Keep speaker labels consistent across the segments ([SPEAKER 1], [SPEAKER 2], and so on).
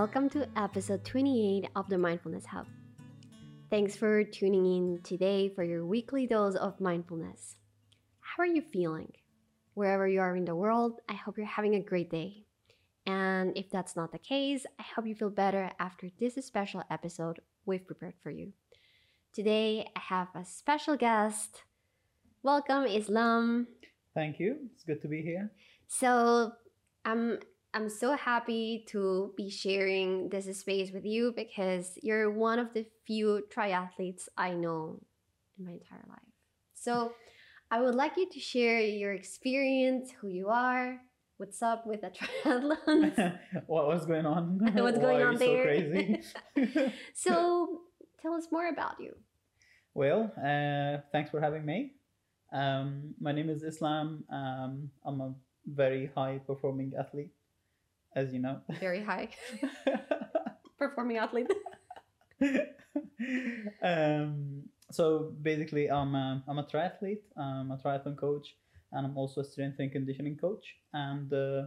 [SPEAKER 1] welcome to episode 28 of the Mindfulness Hub. Thanks for tuning in today for your weekly dose of mindfulness. How are you feeling? Wherever you are in the world, I hope you're having a great day. And if that's not the case, I hope you feel better after this special episode we've prepared for you. Today, I have a special guest. Welcome, Islam.
[SPEAKER 2] Thank you. It's good to be here.
[SPEAKER 1] So, I'm I'm so happy to be sharing this space with you because you're one of the few triathletes I know in my entire life. So, I would like you to share your experience, who you are, what's up with the triathlon,
[SPEAKER 2] what was going on?
[SPEAKER 1] what's going on there.
[SPEAKER 2] So crazy.
[SPEAKER 1] so, tell us more about you.
[SPEAKER 2] well, uh, thanks for having me. Um, my name is Islam. Um, I'm a very high performing athlete, as you know.
[SPEAKER 1] Very high performing athlete.
[SPEAKER 2] um, so basically, I'm a, I'm a triathlete. I'm a triathlon coach, and I'm also a strength and conditioning coach. And uh,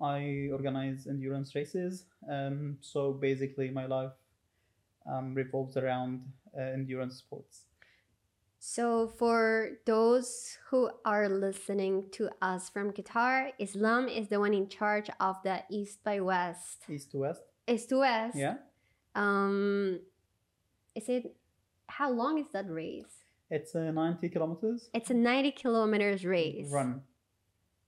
[SPEAKER 2] I organize endurance races. Um, so basically, my life um, revolves around uh, endurance sports.
[SPEAKER 1] So, for those who are listening to us from Qatar, Islam is the one in charge of the East by West.
[SPEAKER 2] East to west.
[SPEAKER 1] East to West.
[SPEAKER 2] Yeah.
[SPEAKER 1] Um, is it? How long is that race?
[SPEAKER 2] It's a 90 kilometers.
[SPEAKER 1] It's a ninety kilometers race.
[SPEAKER 2] Run.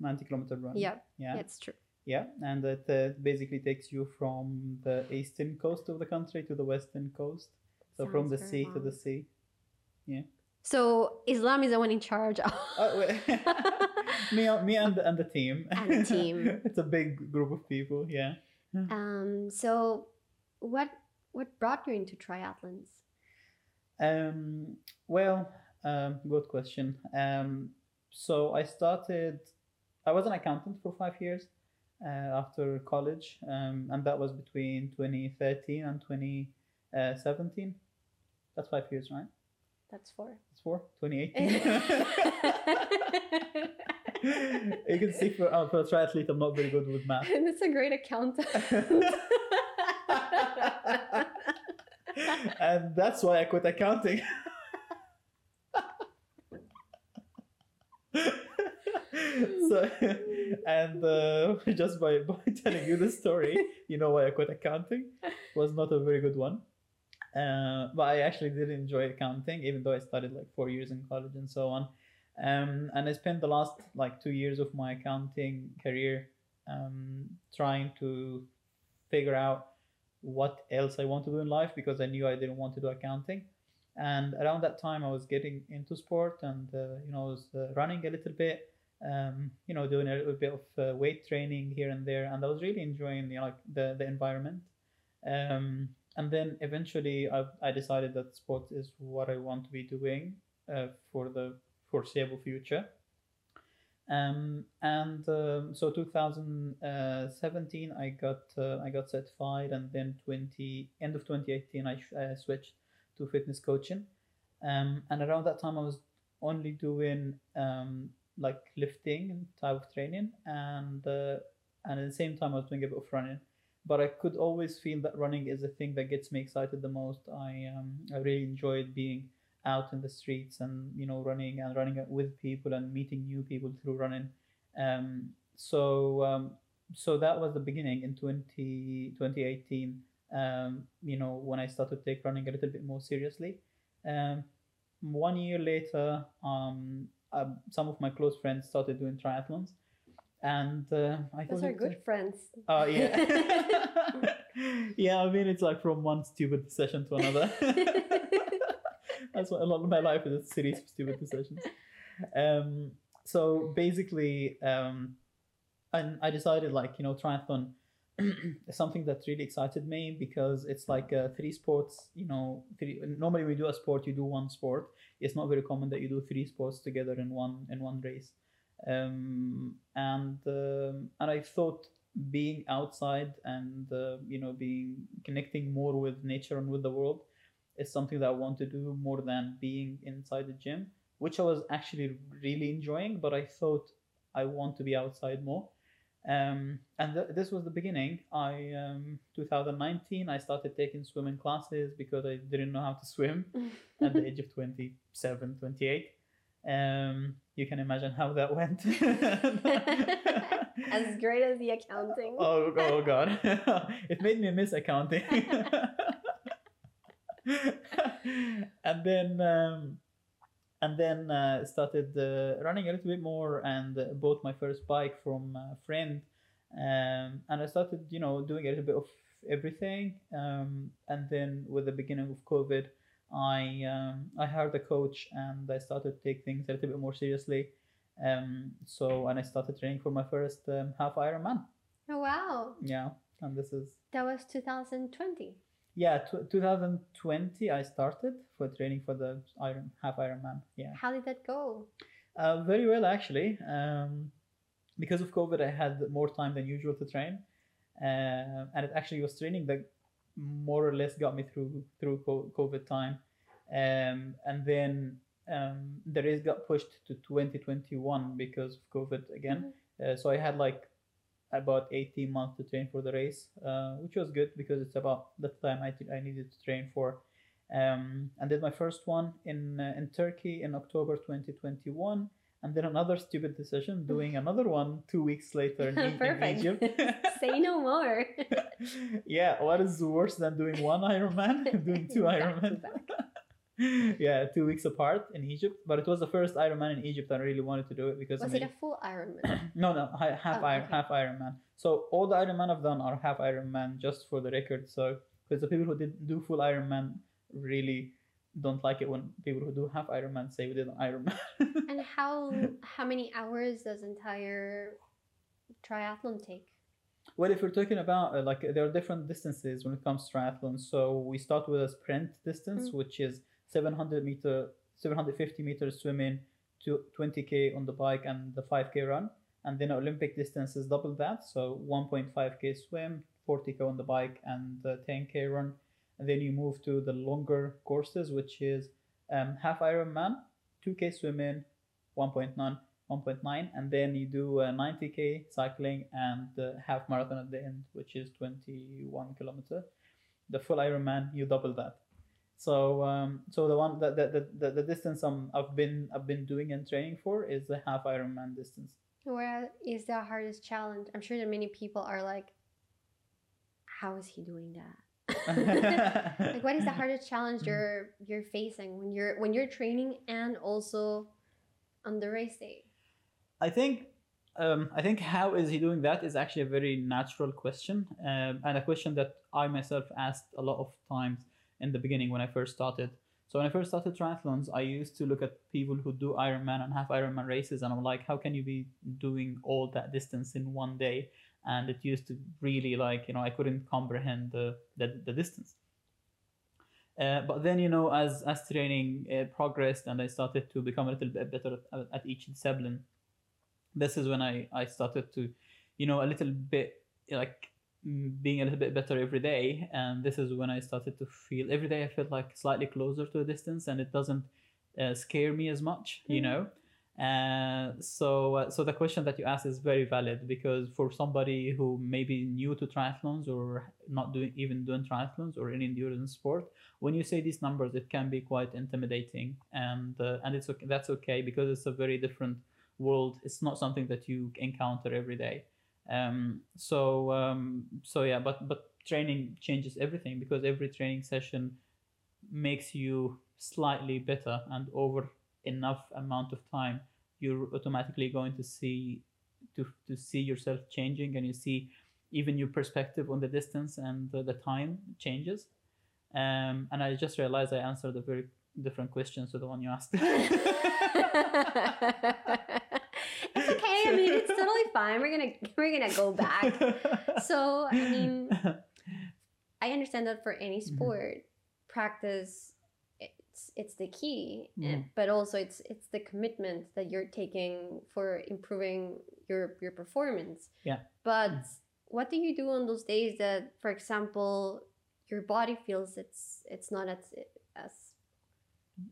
[SPEAKER 2] 90 kilometer run.
[SPEAKER 1] Yep.
[SPEAKER 2] Yeah.
[SPEAKER 1] It's true.
[SPEAKER 2] Yeah, and it uh, basically takes you from the eastern coast of the country to the western coast. So from the sea to the
[SPEAKER 1] sea.
[SPEAKER 2] sea.
[SPEAKER 1] So Islam is the one in charge of.
[SPEAKER 2] Oh, me, me and, and the team.
[SPEAKER 1] And the team.
[SPEAKER 2] it's a big group of people, yeah.
[SPEAKER 1] um. So, what what brought you into triathlons?
[SPEAKER 2] Um, well, um, good question. Um, so I started, I was an accountant for five years uh, after college, um, and that was between 2013 and 2017. That's five years, right?
[SPEAKER 1] That's four.
[SPEAKER 2] It's four? 2018. you can see for, uh, for a triathlete, I'm not very good with math.
[SPEAKER 1] And it's a great accountant.
[SPEAKER 2] and that's why I quit accounting. so, and uh, just by, by telling you the story, you know why I quit accounting It was not a very good one. Uh, but I actually did enjoy accounting, even though I studied like four years in college and so on. Um, and I spent the last like two years of my accounting career um, trying to figure out what else I want to do in life because I knew I didn't want to do accounting. And around that time, I was getting into sport and uh, you know I was uh, running a little bit, um, you know doing a little bit of uh, weight training here and there, and I was really enjoying you know, like the the environment. Um, and then eventually, I I decided that sports is what I want to be doing uh, for the foreseeable future. Um, and um, so 2017 I got uh, I got certified and then 20 end of 2018 I switched to fitness coaching um, and around that time I was only doing um, like lifting type of training and uh, and at the same time I was doing a bit of running but I could always feel that running is the thing that gets me excited the most. I um, I really enjoyed being out in the streets and you know running and running with people and meeting new people through running. Um, so um, so that was the beginning in 20, 2018 um, you know when i started to take running a little bit more seriously. Um, one year later um, um, some of my close friends started doing triathlons and uh, i
[SPEAKER 1] think
[SPEAKER 2] those
[SPEAKER 1] are good friends.
[SPEAKER 2] Oh yeah. yeah, I mean it's like from one stupid session to another. That's what a lot of my life is a series of stupid decisions. Um, so basically, um, and I decided like you know triathlon is something that really excited me because it's like uh, three sports. You know, three. Normally you do a sport, you do one sport. It's not very common that you do three sports together in one in one race. Um, and um, and I thought being outside and uh, you know being connecting more with nature and with the world is something that I want to do more than being inside the gym, which I was actually really enjoying. But I thought I want to be outside more. Um, and th- this was the beginning. I um, 2019 I started taking swimming classes because I didn't know how to swim at the age of 27, 28. Um, you can imagine how that went.
[SPEAKER 1] as great as the accounting.
[SPEAKER 2] oh, oh god, it made me miss accounting. and then um, and then uh, started uh, running a little bit more and uh, bought my first bike from a friend um, and i started you know doing a little bit of everything um, and then with the beginning of covid i um, i hired a coach and i started to take things a little bit more seriously um, so and i started training for my first um, half ironman
[SPEAKER 1] Oh wow,
[SPEAKER 2] yeah and this is
[SPEAKER 1] that was 2020.
[SPEAKER 2] yeah tw 2020 i started for training for the iron half ironman yeah
[SPEAKER 1] How did that go?
[SPEAKER 2] Uh, very well, actually. Um, because of COVID, I had more time than usual to train, uh, and it actually was training that more or less got me through through COVID time. Um, and then um, the race got pushed to 2021 because of COVID again. Uh, so I had like about 18 months to train for the race, uh, which was good because it's about the time I, t- I needed to train for. Um, and did my first one in uh, in Turkey in October 2021, and then another stupid decision doing another one two weeks later in, in Egypt.
[SPEAKER 1] Say no more.
[SPEAKER 2] yeah, what is worse than doing one Ironman? doing two Ironman. yeah, two weeks apart in Egypt. But it was the first Ironman in Egypt. I really wanted to do it because
[SPEAKER 1] Was
[SPEAKER 2] I
[SPEAKER 1] it
[SPEAKER 2] mean,
[SPEAKER 1] a full Ironman?
[SPEAKER 2] no, no, half
[SPEAKER 1] Oh,
[SPEAKER 2] Iron,
[SPEAKER 1] okay.
[SPEAKER 2] half Ironman. So all the Ironman I've done are half Ironman, just for the record. So because the people who did do full Ironman really don't like it when people who do half Ironman say we did an Ironman.
[SPEAKER 1] and how how many hours does entire triathlon take?
[SPEAKER 2] well, if we're talking about uh, like there are different distances when it comes to triathlon. So we start with a sprint distance,
[SPEAKER 1] Mm.
[SPEAKER 2] which is 700 meter, 750 meters swimming, to 20k on the bike, and the 5k run. And then Olympic distance is double that, so 1.5k swim, 40k on the bike, and uh, 10k run. And then you move to the longer courses, which is um, half Ironman, 2k swimming, 1.9, 1.9, and then you do uh, 90k cycling and uh, half marathon at the end, which is 21 kilometer. The full Ironman, you double that. So, um, so the one that the, the, the, distance um, I've been I've been doing and training for is the half Ironman distance.
[SPEAKER 1] Where is the hardest challenge? I'm sure that many people are like, how is he doing that? like what is the hardest challenge you're you're facing when you're when you're training and also on the race day?
[SPEAKER 2] I think um, I think how is he doing that is actually a very natural question um, and a question that I myself asked a lot of times in the beginning when I first started. So when I first started triathlons, I used to look at people who do Ironman and half Ironman races, and I'm like, how can you be doing all that distance in one day? And it used to really like you know I couldn't comprehend the the, the distance. Uh, but then you know as as training uh, progressed and I started to become a little bit better at, at each discipline, this is when I, I started to, you know, a little bit like mm, being a little bit better every day. And this is when I started to feel every day I felt like slightly closer to a distance and it doesn't uh, scare me as much, you
[SPEAKER 1] Mhm.
[SPEAKER 2] know. Uh, so, uh, so the question that you asked is very valid because for somebody who may be new to triathlons or not doing even doing triathlons or any endurance sport, when you say these numbers, it can be quite intimidating, and uh, and it's okay, that's okay because it's a very different world. It's not something that you encounter every day. Um, so um, so yeah, but but training changes everything because every training session makes you slightly better, and over enough amount of time, you're automatically going to see to to see yourself changing, and you see even your perspective on the distance and the, the time changes. Um, and I just realized I answered a very different question to the one you asked.
[SPEAKER 1] it's okay. I mean, it's totally fine. We're gonna we're gonna go back. So I mean, I understand that for any
[SPEAKER 2] Mm-hmm.
[SPEAKER 1] sport, practice it's it's the key, and-
[SPEAKER 2] Mhm.
[SPEAKER 1] but also it's it's the commitment that you're taking for improving your your performance.
[SPEAKER 2] Yeah.
[SPEAKER 1] But
[SPEAKER 2] Mm.
[SPEAKER 1] what do you do on those days that, for example, your body feels it's it's not as as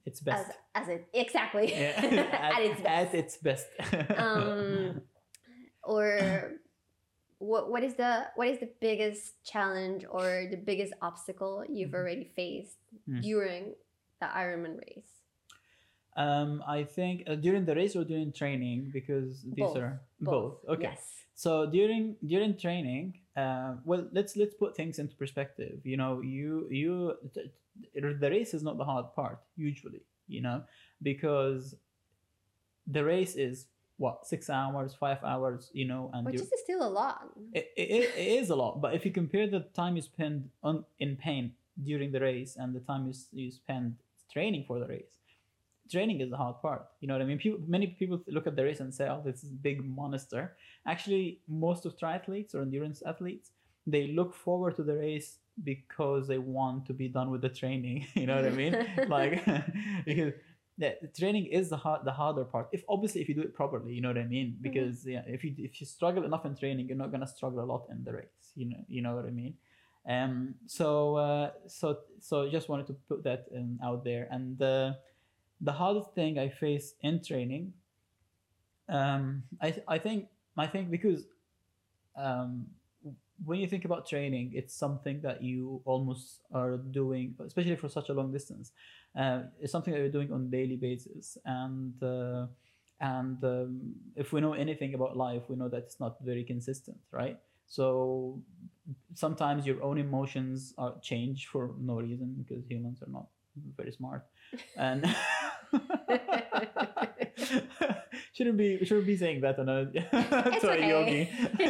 [SPEAKER 2] it's best.
[SPEAKER 1] as, as it exactly
[SPEAKER 2] Yeah.
[SPEAKER 1] at its best.
[SPEAKER 2] At its best.
[SPEAKER 1] um, or what what is the what is the biggest challenge or the biggest obstacle you've
[SPEAKER 2] Mhm.
[SPEAKER 1] already faced
[SPEAKER 2] Mm.
[SPEAKER 1] during the Ironman race?
[SPEAKER 2] Um, I think uh, during the race or during training because these
[SPEAKER 1] Both.
[SPEAKER 2] are both. both. Okay.
[SPEAKER 1] Yes.
[SPEAKER 2] So during during training, uh, well, let's let's put things into perspective. You know, you you t- t- the race is not the hard part usually. You know, because the race is what six hours, five hours. You know, and
[SPEAKER 1] Which is still a lot.
[SPEAKER 2] it, it, it is a lot. But if you compare the time you spend on in pain during the race and the time you you spend training for the race, training is the hard part. You know what I mean? People, many people look at the race and say, "Oh, this is big monster." Actually, most of triathletes or endurance athletes they look forward to the race because they want to be done with the training. you know what I mean? like because the, the training is the hard, the harder part. If obviously if you do it properly, you know what I mean? Mm-hmm. Because yeah, if you if you struggle enough in training, you're not gonna struggle a lot in the race. You know you know what I mean? Um. So uh, so so just wanted to put that in, out there. And uh, the hardest thing I face in training, um, I I think I think because um when you think about training, it's something that you almost are doing, especially for such a long distance. Uh, it's something that you're doing on a daily basis, and uh, and um, if we know anything about life, we know that it's not very consistent, right? So sometimes your own emotions are change for no reason because humans are not very smart, and shouldn't be shouldn't be saying that on a to a yogi.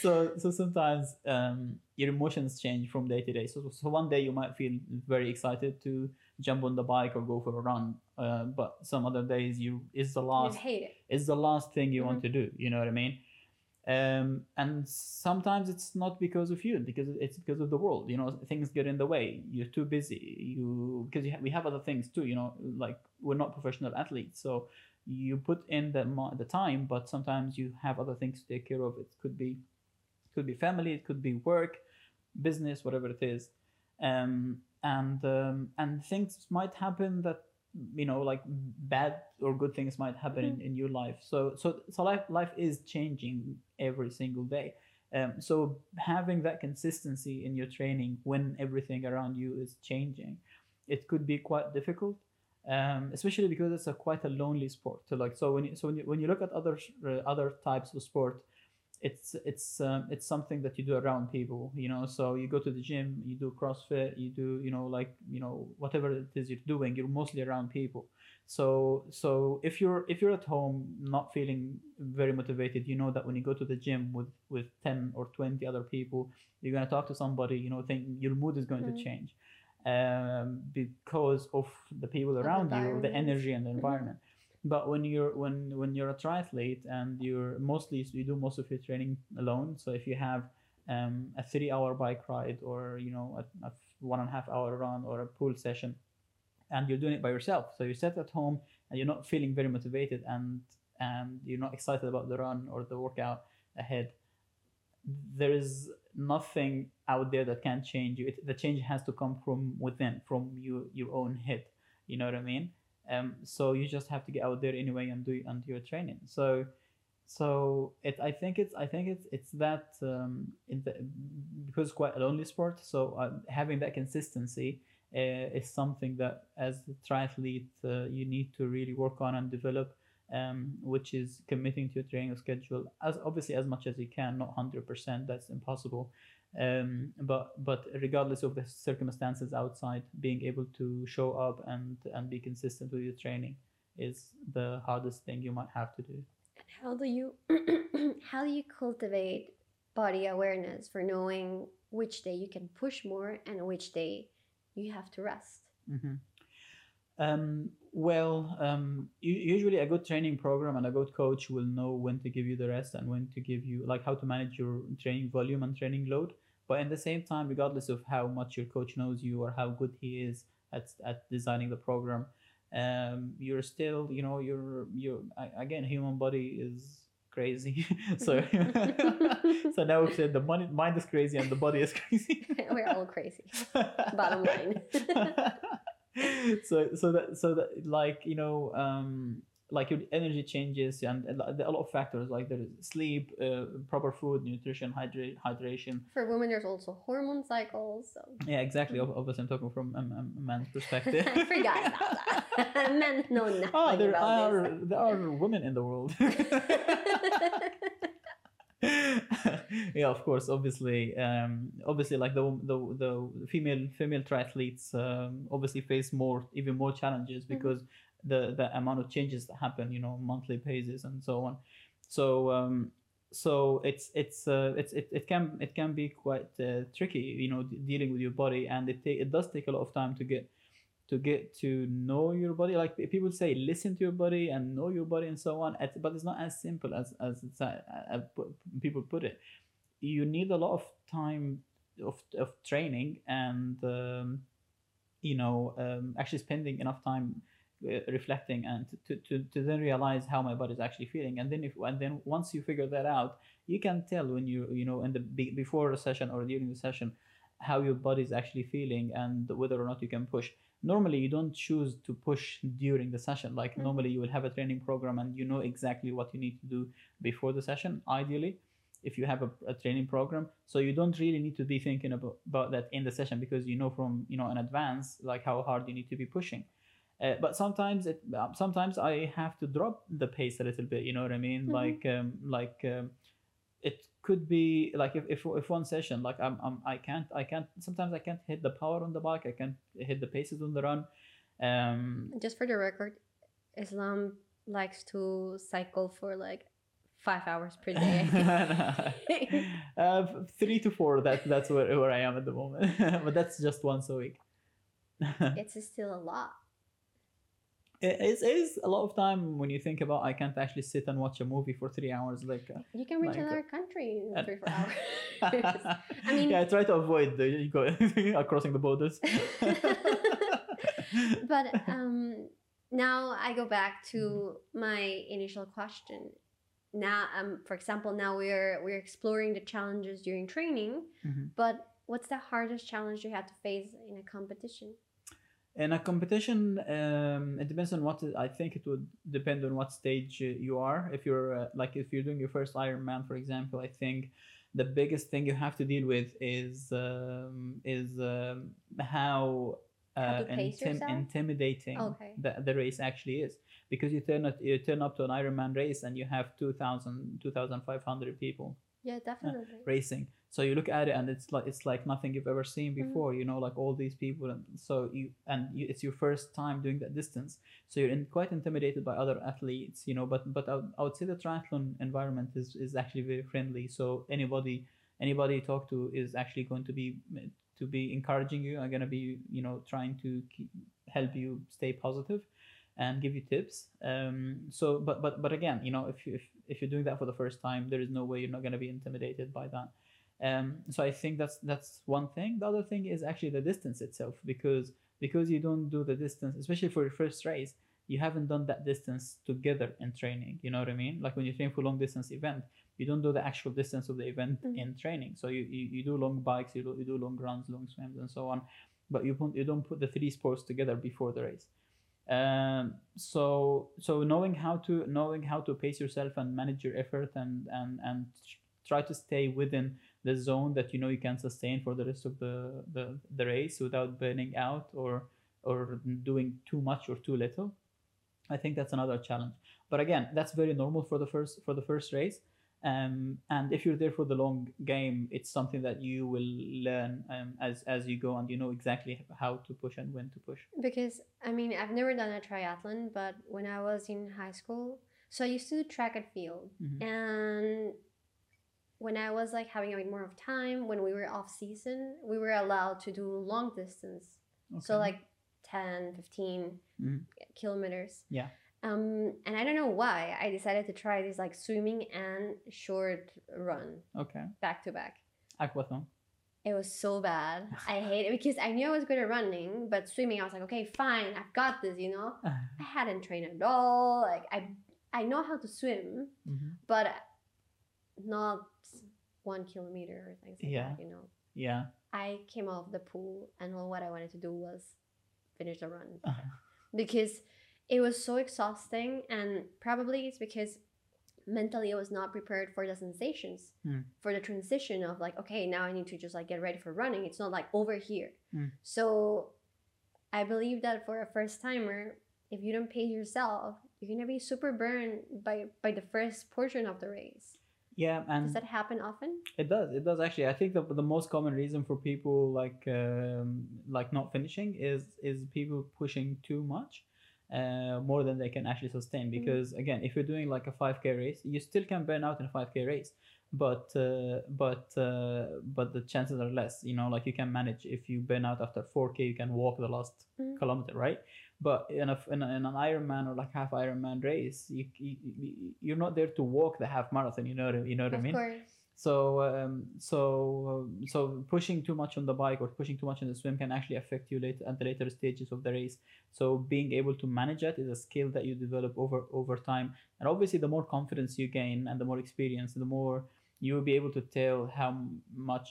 [SPEAKER 2] so so sometimes um, your emotions change from day to day. So so one day you might feel very excited to jump on the bike or go for a run, uh, but some other days you is the
[SPEAKER 1] You
[SPEAKER 2] last
[SPEAKER 1] hate it.
[SPEAKER 2] is the last thing you want to do. You know what I mean? Um, and sometimes it's not because of you, because it's because of the world. You know, things get in the way. You're too busy. You because ha- we have other things too. You know, like we're not professional athletes, so you put in the the time, but sometimes you have other things to take care of. It could be could be family, it could be work, business, whatever it is, um, and um, and things might happen that you know like bad or good things might happen in, in your life. So so so life life is changing every single day. Um, so having that consistency in your training when everything around you is changing it could be quite difficult um, especially because it's a quite a lonely sport so like so when you, so when you, when you look at other uh, other types of sport it's it's um, it's something that you do around people you know so you go to the gym you do crossfit you do you know like you know whatever it is you're doing you're mostly around people so so if you're if you're at home not feeling very motivated you know that when you go to the gym with with 10 or 20 other people you're going to talk to somebody you know think your mood is going
[SPEAKER 1] Mhm.
[SPEAKER 2] to change um, because of the people around you the energy and the
[SPEAKER 1] Mhm.
[SPEAKER 2] environment but when you're when when you're a triathlete and you're mostly you do most of your training alone so if you have um, a three hour bike ride or you know a, a one and a half hour run or a pool session and you're doing it by yourself so you sit at home and you're not feeling very motivated and and you're not excited about the run or the workout ahead there is nothing out there that can change you. It, the change has to come from within from you your own head. You know what i mean um, so you just have to get out there anyway and do and do your training. So so it i think it's i think it's it's that um the, because it's quite a lonely sport so uh, having that consistency uh, is something that as a triathlete uh, you need to really work on and develop um, which is committing to your training schedule as obviously as much as you can not 100% that's impossible um, but but regardless of the circumstances outside being able to show up and and be consistent with your training is the hardest thing you might have to do
[SPEAKER 1] How do you how do you cultivate body awareness for knowing which day you can push more and which day you have to rest?
[SPEAKER 2] hmm Um, well, um, usually a good training program and a good coach will know when to give you the rest and when to give you like how to manage your training volume and training load. But in the same time, regardless of how much your coach knows you or how good he is at, at designing the program, um, you're still, you know, you're you're again, human body is crazy. so so now we've said the mind, mind is crazy and the body is crazy.
[SPEAKER 1] We're all crazy. Bottom line.
[SPEAKER 2] so so that so that like you know um like your energy changes and a lot of factors like there is sleep uh, proper food nutrition hydra- hydration
[SPEAKER 1] For women, there's also hormone cycles. So
[SPEAKER 2] yeah exactly Ob- obviously i'm talking from a, a a man's perspective
[SPEAKER 1] I forgot about that. Men know nothing
[SPEAKER 2] oh there
[SPEAKER 1] about
[SPEAKER 2] are
[SPEAKER 1] this.
[SPEAKER 2] there are women in the world yeah of course obviously um obviously like the the the female female triathletes um, obviously face more even more challenges
[SPEAKER 1] Mm-hmm.
[SPEAKER 2] because the the amount of changes that happen you know monthly basis and so on so um so it's it's uh, it's it, it can it can be quite uh, tricky you know d- dealing with your body and it ta- it does take a lot of time to get to get to know your body. Like people say listen to your body and know your body and so on but it's not as simple as as it's, uh, uh, people put it. You need a lot of time of, of training and um, you know um, actually spending enough time uh, reflecting and to, to, to then realize how my body is actually feeling. And then if and then once you figure that out you can tell when you you know in the before the session or during the session how your body is actually feeling and whether or not you can push normally you don't choose to push during the session like
[SPEAKER 1] Mhm.
[SPEAKER 2] normally you will have a training program and you know exactly what you need to do before the session ideally if you have a, a training program so you don't really need to be thinking about, about that in the session because you know from you know in advance like how hard you need to be pushing uh, but sometimes it sometimes i have to drop the pace a little bit you know what i mean
[SPEAKER 1] Mhm.
[SPEAKER 2] like um, like um, it could be like if, if, if one session like I'm, I'm i can't i can't sometimes i can't hit the power on the bike i can't hit the paces on the run um
[SPEAKER 1] Just for the record, Islam likes to cycle for like five hours per day.
[SPEAKER 2] uh, three to four that that's where, where i am at the moment but that's just once a week
[SPEAKER 1] it's still a lot.
[SPEAKER 2] It is, a lot of time when you think about i can't actually sit and watch a movie for three hours like uh,
[SPEAKER 1] You can reach
[SPEAKER 2] Like, uh,
[SPEAKER 1] another country in three, four hours. I mean-
[SPEAKER 2] yeah i try to avoid the you go crossing the borders
[SPEAKER 1] but um, now I go back to
[SPEAKER 2] Mm-hmm.
[SPEAKER 1] my initial question. Now, um, for example, now we're we're exploring the challenges during training.
[SPEAKER 2] Mhm.
[SPEAKER 1] But what's the hardest challenge you had to face in a competition?
[SPEAKER 2] In a competition um, it depends on what i think it would depend on what stage uh, you are if you're uh, like if you're doing your first ironman for example i think the biggest thing you have to deal with is um, is um, how
[SPEAKER 1] How
[SPEAKER 2] uh,
[SPEAKER 1] pace
[SPEAKER 2] intim- intimidating
[SPEAKER 1] Okay.
[SPEAKER 2] the, the race actually is because you turn up, you turn up to an Ironman race and you have 2,000 2,500 people
[SPEAKER 1] Yeah, definitely.
[SPEAKER 2] racing so you look at it and it's like it's like nothing you've ever seen
[SPEAKER 1] Mhm.
[SPEAKER 2] before you know like all these people and so you and you, it's your first time doing that distance. So you're in, quite intimidated by other athletes you know but but I, would- I would say the triathlon environment is is actually very friendly. So anybody anybody you talk to is actually going to be to be encouraging you are going to be you know trying to keep, help you stay positive and give you tips. Um so but but but again you know if you if, if you're doing that for the first time there is no way you're not going to be intimidated by that um so i think that's that's one thing. The other thing is actually the distance itself because because you don't do the distance especially for your first race you haven't done that distance together in training you know what i mean? Like when you train for long distance event you don't do the actual distance of the event
[SPEAKER 1] Mhm.
[SPEAKER 2] in training. So you, you you do long bikes you do, you do long runs long swims and so on but you put, you don't put the three sports together before the race. Um so so knowing how to knowing how to pace yourself and manage your effort and and and try to stay within the zone that you know you can sustain for the rest of the the, the race without burning out or or doing too much or too little i think that's another challenge. But again that's very normal for the first for the first race. Um, and if you're there for the long game it's something that you will learn um, as as you go and you know exactly how to push and when to push.
[SPEAKER 1] Because I mean, I've never done a triathlon, but when I was in high school, so I used to do track and field,
[SPEAKER 2] Mhm.
[SPEAKER 1] and when I was like having a bit more of time, when we were off season, we were allowed to do long distance. So like 10, 15
[SPEAKER 2] Mhm.
[SPEAKER 1] kilometers.
[SPEAKER 2] Yeah.
[SPEAKER 1] Um, and I don't know why I decided to try this like swimming and short run
[SPEAKER 2] okay
[SPEAKER 1] back to back.
[SPEAKER 2] aquathon
[SPEAKER 1] It was so bad. I hate it because I knew I was good at running, but swimming, I was like, okay, fine, I've got this, you know. I hadn't trained at all. Like I, I know how to swim,
[SPEAKER 2] Mhm.
[SPEAKER 1] but not one kilometer or things like
[SPEAKER 2] Yeah.
[SPEAKER 1] that, you know.
[SPEAKER 2] yeah
[SPEAKER 1] I came off the pool, and all what I wanted to do was finish the run
[SPEAKER 2] Uh-huh.
[SPEAKER 1] because it was so exhausting and probably it's because mentally I was not prepared for the sensations
[SPEAKER 2] Mm.
[SPEAKER 1] for the transition of like okay now I need to just like get ready for running it's not like over here
[SPEAKER 2] Mm.
[SPEAKER 1] so I believe that for a first timer if you don't pace yourself you're gonna be super burned by by the first portion of the race
[SPEAKER 2] Yeah, and
[SPEAKER 1] does that happen often
[SPEAKER 2] It does. It does actually. I think the the most common reason for people like um, like not finishing is is people pushing too much, uh, more than they can actually sustain. Because again, if you're doing like a five k race, you still can burn out in a five k race, but uh, but uh, but the chances are less. You know, like you can manage. If you burn out after four k, you can walk the last
[SPEAKER 1] Mhm.
[SPEAKER 2] kilometer, right? But in a in, a, in an Ironman or like half Ironman race, you, you you- you're not there to walk the half marathon. You know what I- you know what I
[SPEAKER 1] of
[SPEAKER 2] mean?
[SPEAKER 1] course
[SPEAKER 2] So um, so um, so pushing too much on the bike or pushing too much in the swim can actually affect you later at the later stages of the race. So being able to manage it is a skill that you develop over over time. And obviously, the more confidence you gain and the more experience, the more you will be able to tell how much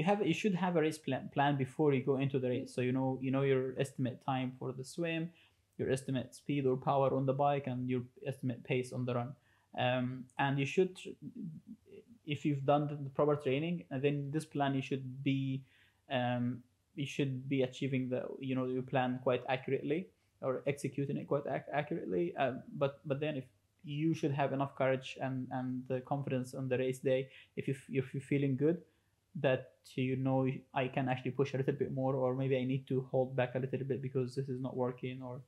[SPEAKER 2] you, have. You should have a race plan, plan before you go into the race. So you know you know your estimate time for the swim, your estimate speed or power on the bike, and your estimate pace on the run. Um, and you should if you've done the proper training and then this plan you should be um, you should be achieving the you know your plan quite accurately or executing it quite ac- accurately uh, but but then if you should have enough courage and and confidence on the race day if you if you're feeling good that you know I can actually push a little bit more or maybe I need to hold back a little bit because this is not working or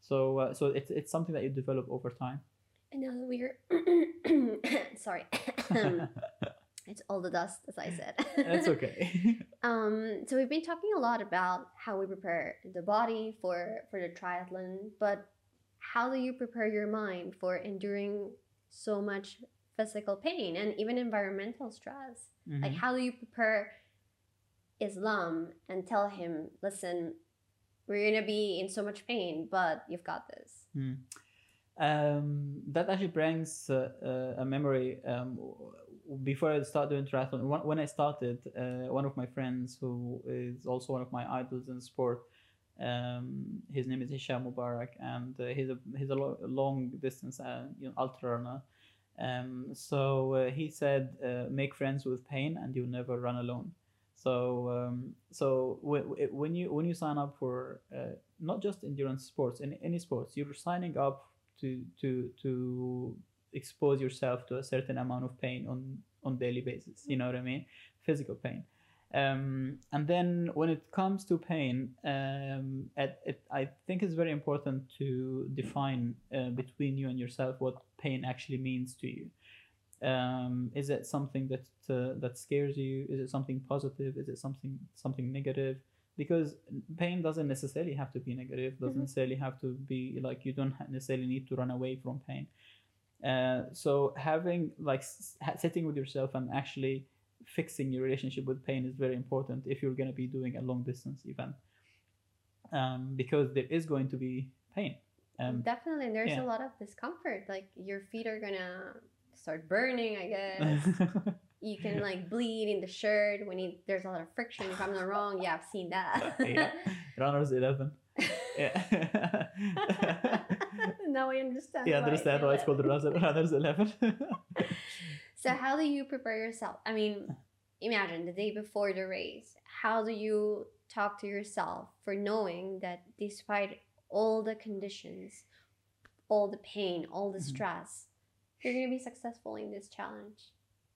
[SPEAKER 2] so uh, so it's it's something that you develop over time.
[SPEAKER 1] And now we're sorry. It's all the dust as I said.
[SPEAKER 2] That's okay.
[SPEAKER 1] Um, so we've been talking a lot about how we prepare the body for for the triathlon, but how do you prepare your mind for enduring so much physical pain and even environmental stress? Like
[SPEAKER 2] Mhm.
[SPEAKER 1] how do you prepare Islam and tell him, listen, we're gonna be in so much pain, but you've got this.
[SPEAKER 2] Hmm. Um, that actually brings uh, uh, a memory. Um, before I started doing triathlon, when, when I started, uh, one of my friends who is also one of my idols in sport, um, his name is Hisham Mubarak, and uh, he's a he's a lo- long distance uh, you know, ultra runner. Um, so uh, he said, uh, make friends with pain, and you'll never run alone. So um, so w- w- when you when you sign up for uh, not just endurance sports, in any sports, you're signing up to to to expose yourself to a certain amount of pain on on daily basis. You know what I mean? Physical pain. Um, and then when it comes to pain, um, at, it, I think it's very important to define uh, between you and yourself what pain actually means to you. Um, is it something that uh, that scares you? Is it something positive? Is it something something negative? Because pain doesn't necessarily have to be negative. Doesn't
[SPEAKER 1] Mhm.
[SPEAKER 2] necessarily have to be like you don't necessarily need to run away from pain. Uh, so having like s- sitting with yourself and actually fixing your relationship with pain is very important if you're going to be doing a long distance event um, because there is going to be pain um,
[SPEAKER 1] Definitely, and there's
[SPEAKER 2] yeah.
[SPEAKER 1] a lot of discomfort. Like your feet are gonna start burning, I guess. you can like bleed in the shirt when it, there's a lot of friction. If I'm not wrong, yeah, I've seen that.
[SPEAKER 2] Yeah. runners 11 yeah
[SPEAKER 1] now I understand.
[SPEAKER 2] yeah
[SPEAKER 1] why
[SPEAKER 2] understand why it's called runners runners 11
[SPEAKER 1] So how do you prepare yourself? I mean, imagine the day before the race. How do you talk to yourself for knowing that despite all the conditions, all the pain, all the
[SPEAKER 2] Mhm.
[SPEAKER 1] stress, you're gonna be successful in this challenge?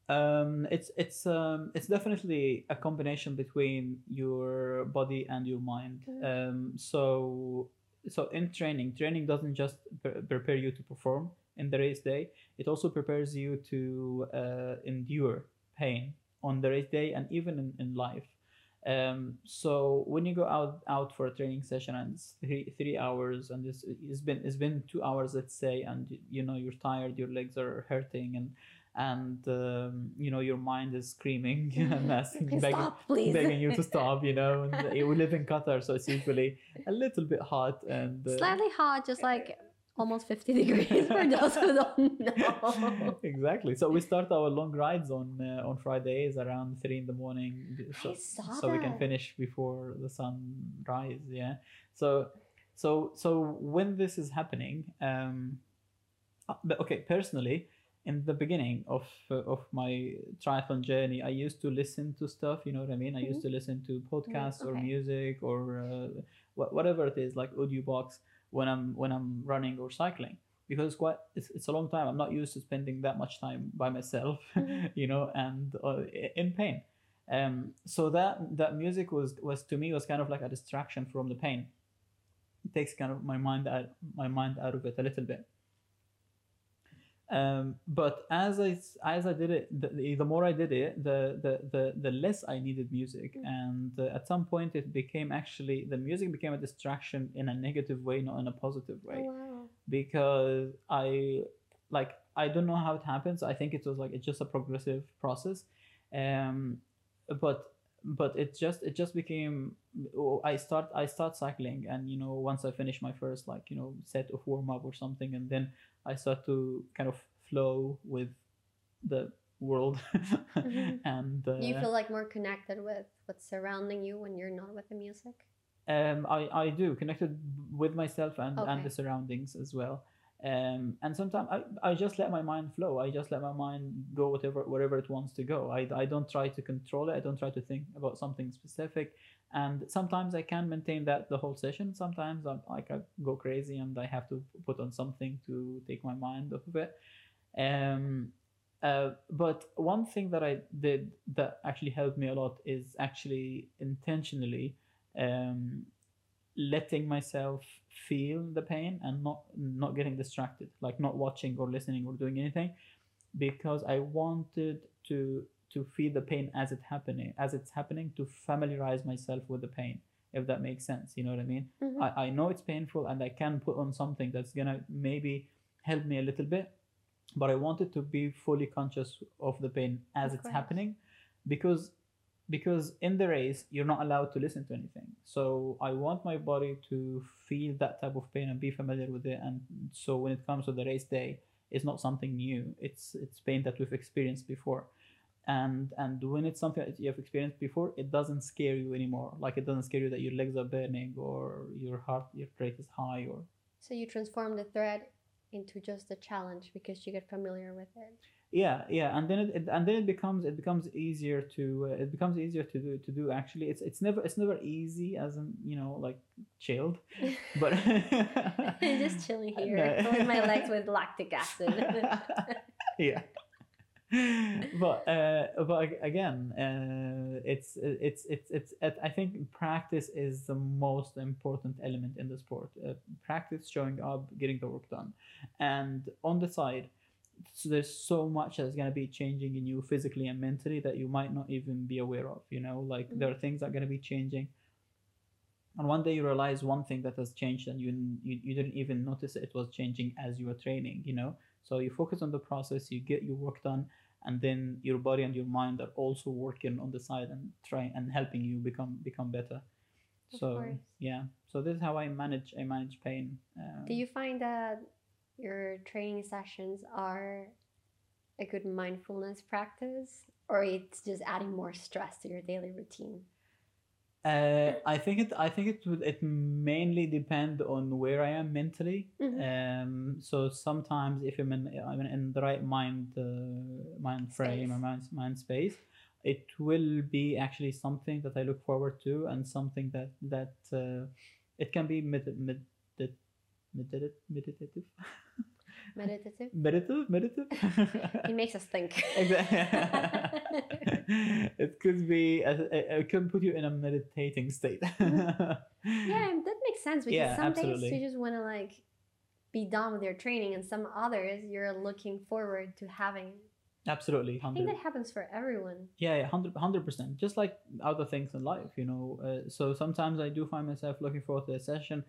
[SPEAKER 2] um it's it's um it's definitely a combination between your body and your mind
[SPEAKER 1] Mhm.
[SPEAKER 2] um so so in training training doesn't just pre- prepare you to perform in the race day it also prepares you to uh, endure pain on the race day and even in, in life. Um, so when you go out out for a training session and it's three three hours and it's, it's been it's been two hours let's say and you know you're tired your legs are hurting and and um, you know your mind is screaming and asking begging,
[SPEAKER 1] Stop,
[SPEAKER 2] begging you to stop you know and we live in qatar so it's usually a little bit hot and uh,
[SPEAKER 1] Slightly hot, just like almost 50 degrees for those who don't know.
[SPEAKER 2] exactly. So we start our long rides on uh, on fridays around three in the morning so, so we can finish before the sun rise yeah? So so so when this is happening um uh, but okay personally in the beginning of uh, of my triathlon journey i used to listen to stuff you know what i mean? I used to listen to podcasts or
[SPEAKER 1] okay.
[SPEAKER 2] music or uh, wha- whatever it is like audiobox when i'm when i'm running or cycling because it's quite it's, it's a long time. I'm not used to spending that much time by myself
[SPEAKER 1] Mhm.
[SPEAKER 2] you know and uh, in pain. Um so that that music was was to me was kind of like a distraction from the pain. It takes kind of my mind out my mind out of it a little bit um, but as I as I did it, the, the, more I did it, the the the, the less I needed music,
[SPEAKER 1] Mm.
[SPEAKER 2] and uh, at some point it became actually the music became a distraction in a negative way, not in a positive way,
[SPEAKER 1] Oh, wow.
[SPEAKER 2] because I like I don't know how it happens. I think it was like it's just a progressive process, um, but but it just it just became oh, I start I start cycling and you know once I finish my first like you know set of warm up or something and then I start to kind of flow with the world
[SPEAKER 1] Mhm.
[SPEAKER 2] and uh,
[SPEAKER 1] you feel like more connected with what's surrounding you when you're not with the music?
[SPEAKER 2] um, I, I do connected with myself and, and the surroundings as well um, and sometimes I, I just let my mind flow. I just let my mind go whatever wherever it wants to go. I, I don't try to control it. I don't try to think about something specific. And sometimes i can maintain that the whole session. Sometimes i'm like i go crazy and i have to put on something to take my mind off of it. Um, uh, but one thing that I did that actually helped me a lot is actually intentionally um, letting myself feel the pain and not not getting distracted, like not watching or listening or doing anything, because I wanted to to feel the pain as it happening as it's happening to familiarize myself with the pain if that makes sense you know what i mean
[SPEAKER 1] Mhm.
[SPEAKER 2] I, I know it's painful and I can put on something that's gonna maybe help me a little bit, but I wanted to be fully conscious of the pain as
[SPEAKER 1] Of
[SPEAKER 2] it's
[SPEAKER 1] course.
[SPEAKER 2] happening because because in the race you're not allowed to listen to anything. So I want my body to feel that type of pain and be familiar with it. And so when it comes to the race day, it's not something new. It's it's pain that we've experienced before and and when it's something that you have experienced before it doesn't scare you anymore like it doesn't scare you that your legs are burning or your heart your rate is high or
[SPEAKER 1] So you transform the threat into just a challenge because you get familiar with it.
[SPEAKER 2] Yeah yeah and then it, it and then it becomes it becomes easier to uh, it becomes easier to do to do actually it's it's never it's never easy as in you know like chilled but
[SPEAKER 1] just chilling here,
[SPEAKER 2] No.
[SPEAKER 1] filling my legs with lactic acid.
[SPEAKER 2] yeah but uh but again uh it's it's it's it's it, i think practice is the most important element in the sport uh, practice showing up getting the work done and on the side so there's so much that's going to be changing in you physically and mentally that you might not even be aware of you know? Like there are things that are going to be changing. And one day you realize one thing that has changed and you, you you didn't even notice it was changing as you were training you know? So you focus on the process you get your work done and then your body and your mind are also working on the side and trying and helping you become become better.
[SPEAKER 1] Of
[SPEAKER 2] so
[SPEAKER 1] course.
[SPEAKER 2] yeah. So this is how i manage i manage pain um,
[SPEAKER 1] Do you find that your training sessions are a good mindfulness practice or it's just adding more stress to your daily routine?
[SPEAKER 2] Uh, I think it. I think it would. It mainly depend on where I am mentally.
[SPEAKER 1] Mhm.
[SPEAKER 2] Um. So sometimes, if I'm in, I'm in the right mind, uh, mind frame or mind mind space, it will be actually something that I look forward to and something that that uh, it can be med med meditative meditative
[SPEAKER 1] Meditative?
[SPEAKER 2] meditative.
[SPEAKER 1] It makes us think.
[SPEAKER 2] Exactly. it could be. a- a- It could put you in a meditating state. Mm-hmm.
[SPEAKER 1] Yeah, that makes sense because
[SPEAKER 2] Yeah,
[SPEAKER 1] some days you just want to like be done with your training, and some others you're looking forward to having.
[SPEAKER 2] Absolutely,
[SPEAKER 1] I think that happens for everyone.
[SPEAKER 2] Yeah, yeah, hundred, hundred percent. Just like other things in life, you know. Uh, so sometimes I do find myself looking forward to a session.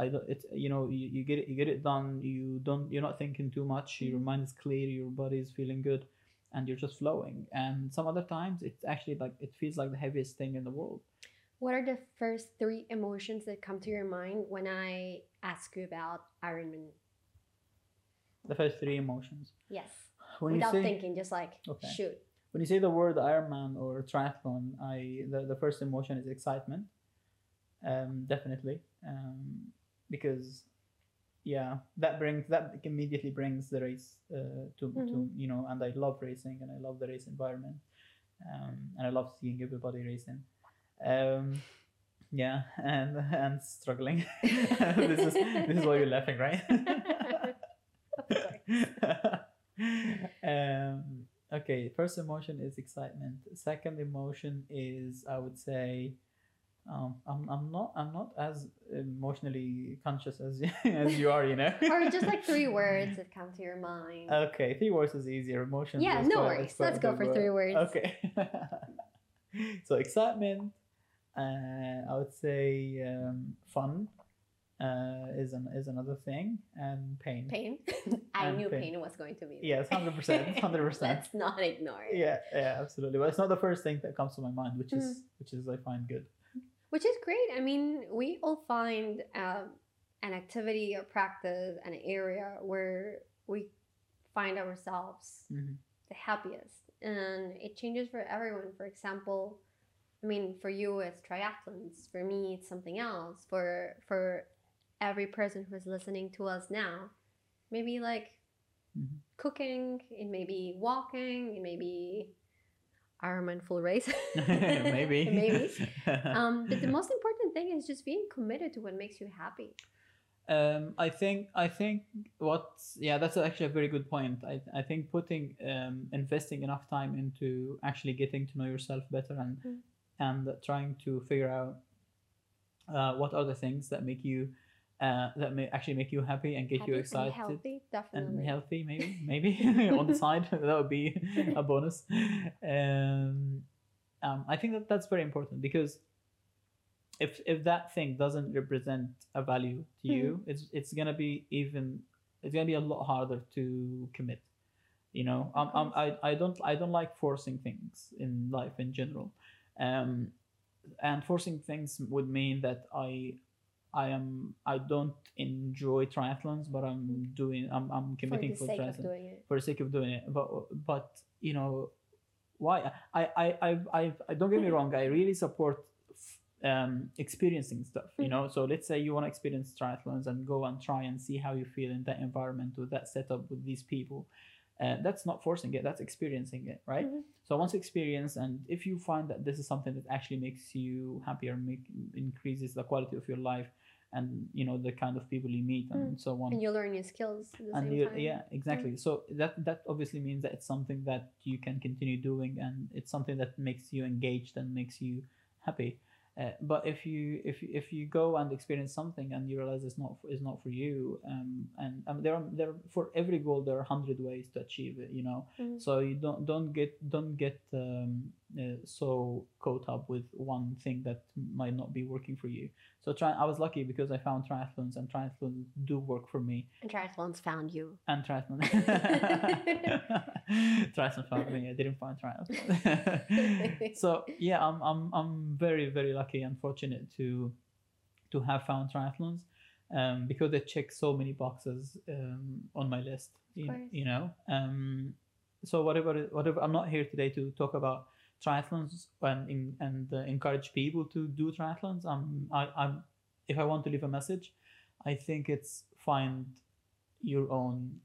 [SPEAKER 2] I don't. It's you know you, you get it you get it done. You don't. You're not thinking too much. Your
[SPEAKER 1] Mhm.
[SPEAKER 2] mind is clear. Your body is feeling good, and you're just flowing. And some other times it's actually like it feels like the heaviest thing in the world.
[SPEAKER 1] What are the first three emotions that come to your mind when I ask you about Ironman?
[SPEAKER 2] The first three emotions.
[SPEAKER 1] Yes,
[SPEAKER 2] When
[SPEAKER 1] without
[SPEAKER 2] say,
[SPEAKER 1] thinking, just like
[SPEAKER 2] Okay.
[SPEAKER 1] shoot.
[SPEAKER 2] when you say the word Ironman or triathlon, I the, the first emotion is excitement. Um, definitely. Um, because yeah that brings that immediately brings the race uh, to, to
[SPEAKER 1] Mhm.
[SPEAKER 2] you know and i love racing and i love the race environment um, and i love seeing everybody racing. Um, yeah and and struggling. This is this is why you're laughing right? Um, okay first emotion is excitement. Second emotion is i would say um, I'm, I'm not I'm not as emotionally conscious as as you are you know
[SPEAKER 1] or just like three words that come to your mind.
[SPEAKER 2] okay three words is easier emotions
[SPEAKER 1] Yeah, no
[SPEAKER 2] quite-
[SPEAKER 1] worries. Let's go for
[SPEAKER 2] word.
[SPEAKER 1] three words.
[SPEAKER 2] okay so excitement uh, I would say um, fun uh, is an is another thing and pain
[SPEAKER 1] Pain. I
[SPEAKER 2] And
[SPEAKER 1] knew
[SPEAKER 2] pain.
[SPEAKER 1] pain was going to be. there.
[SPEAKER 2] yes hundred percent hundred percent
[SPEAKER 1] Let's not ignore it.
[SPEAKER 2] yeah yeah absolutely but it's not the first thing that comes to my mind which is
[SPEAKER 1] Mm.
[SPEAKER 2] which is I find good
[SPEAKER 1] Which is great. I mean, we all find um, an activity or practice, an area where we find ourselves
[SPEAKER 2] Mhm.
[SPEAKER 1] the happiest. And it changes for everyone. For example, I mean, for you it's triathlons. For me, it's something else. For for every person who's listening to us now, maybe like
[SPEAKER 2] Mhm.
[SPEAKER 1] cooking. It may be walking. It may be Ironman full race.
[SPEAKER 2] maybe
[SPEAKER 1] maybe. Um, but the most important thing is just being committed to what makes you happy.
[SPEAKER 2] Um, I think I think what's yeah that's actually a very good point. I I think putting um, investing enough time into actually getting to know yourself better and
[SPEAKER 1] Mm.
[SPEAKER 2] and trying to figure out uh, what are the things that make you uh, that may actually make you happy and get
[SPEAKER 1] happy
[SPEAKER 2] you
[SPEAKER 1] and
[SPEAKER 2] excited
[SPEAKER 1] healthy, definitely.
[SPEAKER 2] and healthy maybe maybe on the side that would be a bonus um, um, i think that that's very important because if if that thing doesn't represent a value to you it's it's gonna be even it's gonna be a lot harder to commit you know um, um. I, I don't i don't like forcing things in life in general um, and forcing things would mean that i i am i don't enjoy triathlons but i'm doing i'm, I'm committing for
[SPEAKER 1] the
[SPEAKER 2] for,
[SPEAKER 1] sake of doing it.
[SPEAKER 2] for the sake of doing it. But but you know why? I i i, I, I don't get me wrong i really support f- um experiencing stuff you
[SPEAKER 1] Mhm.
[SPEAKER 2] know? So let's say you want to experience triathlons and go and try and see how you feel in that environment with that setup with these people uh, that's not forcing it that's experiencing it right?
[SPEAKER 1] Mhm.
[SPEAKER 2] so once experience and if you find that this is something that actually makes you happier make increases the quality of your life and you know the kind of people you meet and so on.
[SPEAKER 1] And you learn new skills at the
[SPEAKER 2] and
[SPEAKER 1] same
[SPEAKER 2] you, yeah exactly. So that that obviously means that it's something that you can continue doing and it's something that makes you engaged and makes you happy uh, but if you if you, if you go and experience something and you realize it's not is not for you um, and um, there are there for every goal there are hundred ways to achieve it you know
[SPEAKER 1] Mhm.
[SPEAKER 2] so you don't don't get don't get um, so caught up with one thing that might not be working for you so try i was lucky because i found triathlons and triathlons do work for me
[SPEAKER 1] And triathlons found you.
[SPEAKER 2] and triathlon. triathlon found me. I didn't find triathlon. so yeah, I'm I'm I'm very very lucky and fortunate to to have found triathlons um, because they check so many boxes um, on my list. You, you know. Um, so whatever whatever I'm not here today to talk about triathlons and in, and uh, encourage people to do triathlons. I'm I, I'm if I want to leave a message, I think it's find your own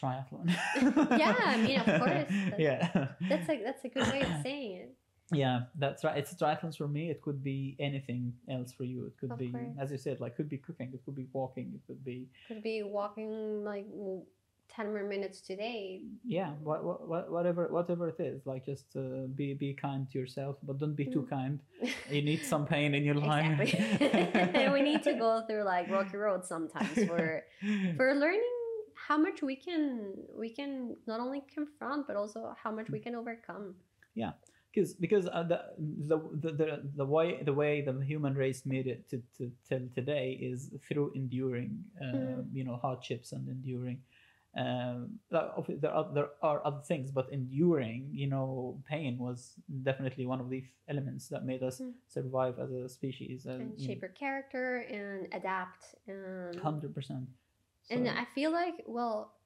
[SPEAKER 2] triathlon.
[SPEAKER 1] Yeah, I mean, of course, that's-
[SPEAKER 2] yeah.
[SPEAKER 1] That's like that's a good way of saying it.
[SPEAKER 2] Yeah, that's right. It's triathlons for me. It could be anything else for you. It could
[SPEAKER 1] Of
[SPEAKER 2] be,
[SPEAKER 1] course.
[SPEAKER 2] as you said, like could be cooking. It could be walking. It could be
[SPEAKER 1] Could be walking like w- ten more minutes today.
[SPEAKER 2] yeah, what, what, what, whatever whatever it is. Like just uh, be be kind to yourself, but don't be too
[SPEAKER 1] Mm.
[SPEAKER 2] kind. You need some pain in your life.
[SPEAKER 1] Exactly. we need to go through like rocky roads sometimes for for learning how much we can we can not only confront but also how much we can overcome. Yeah.
[SPEAKER 2] Because because uh, the, the the the the way the way the human race made it to, to till today is through enduring uh,
[SPEAKER 1] Mhm.
[SPEAKER 2] you know hardships and enduring um there are there are other things but enduring you know pain was definitely one of the elements that made us
[SPEAKER 1] Mm.
[SPEAKER 2] survive as a species
[SPEAKER 1] and
[SPEAKER 2] and
[SPEAKER 1] shape our character and adapt and
[SPEAKER 2] 100%
[SPEAKER 1] and
[SPEAKER 2] So-
[SPEAKER 1] i feel like well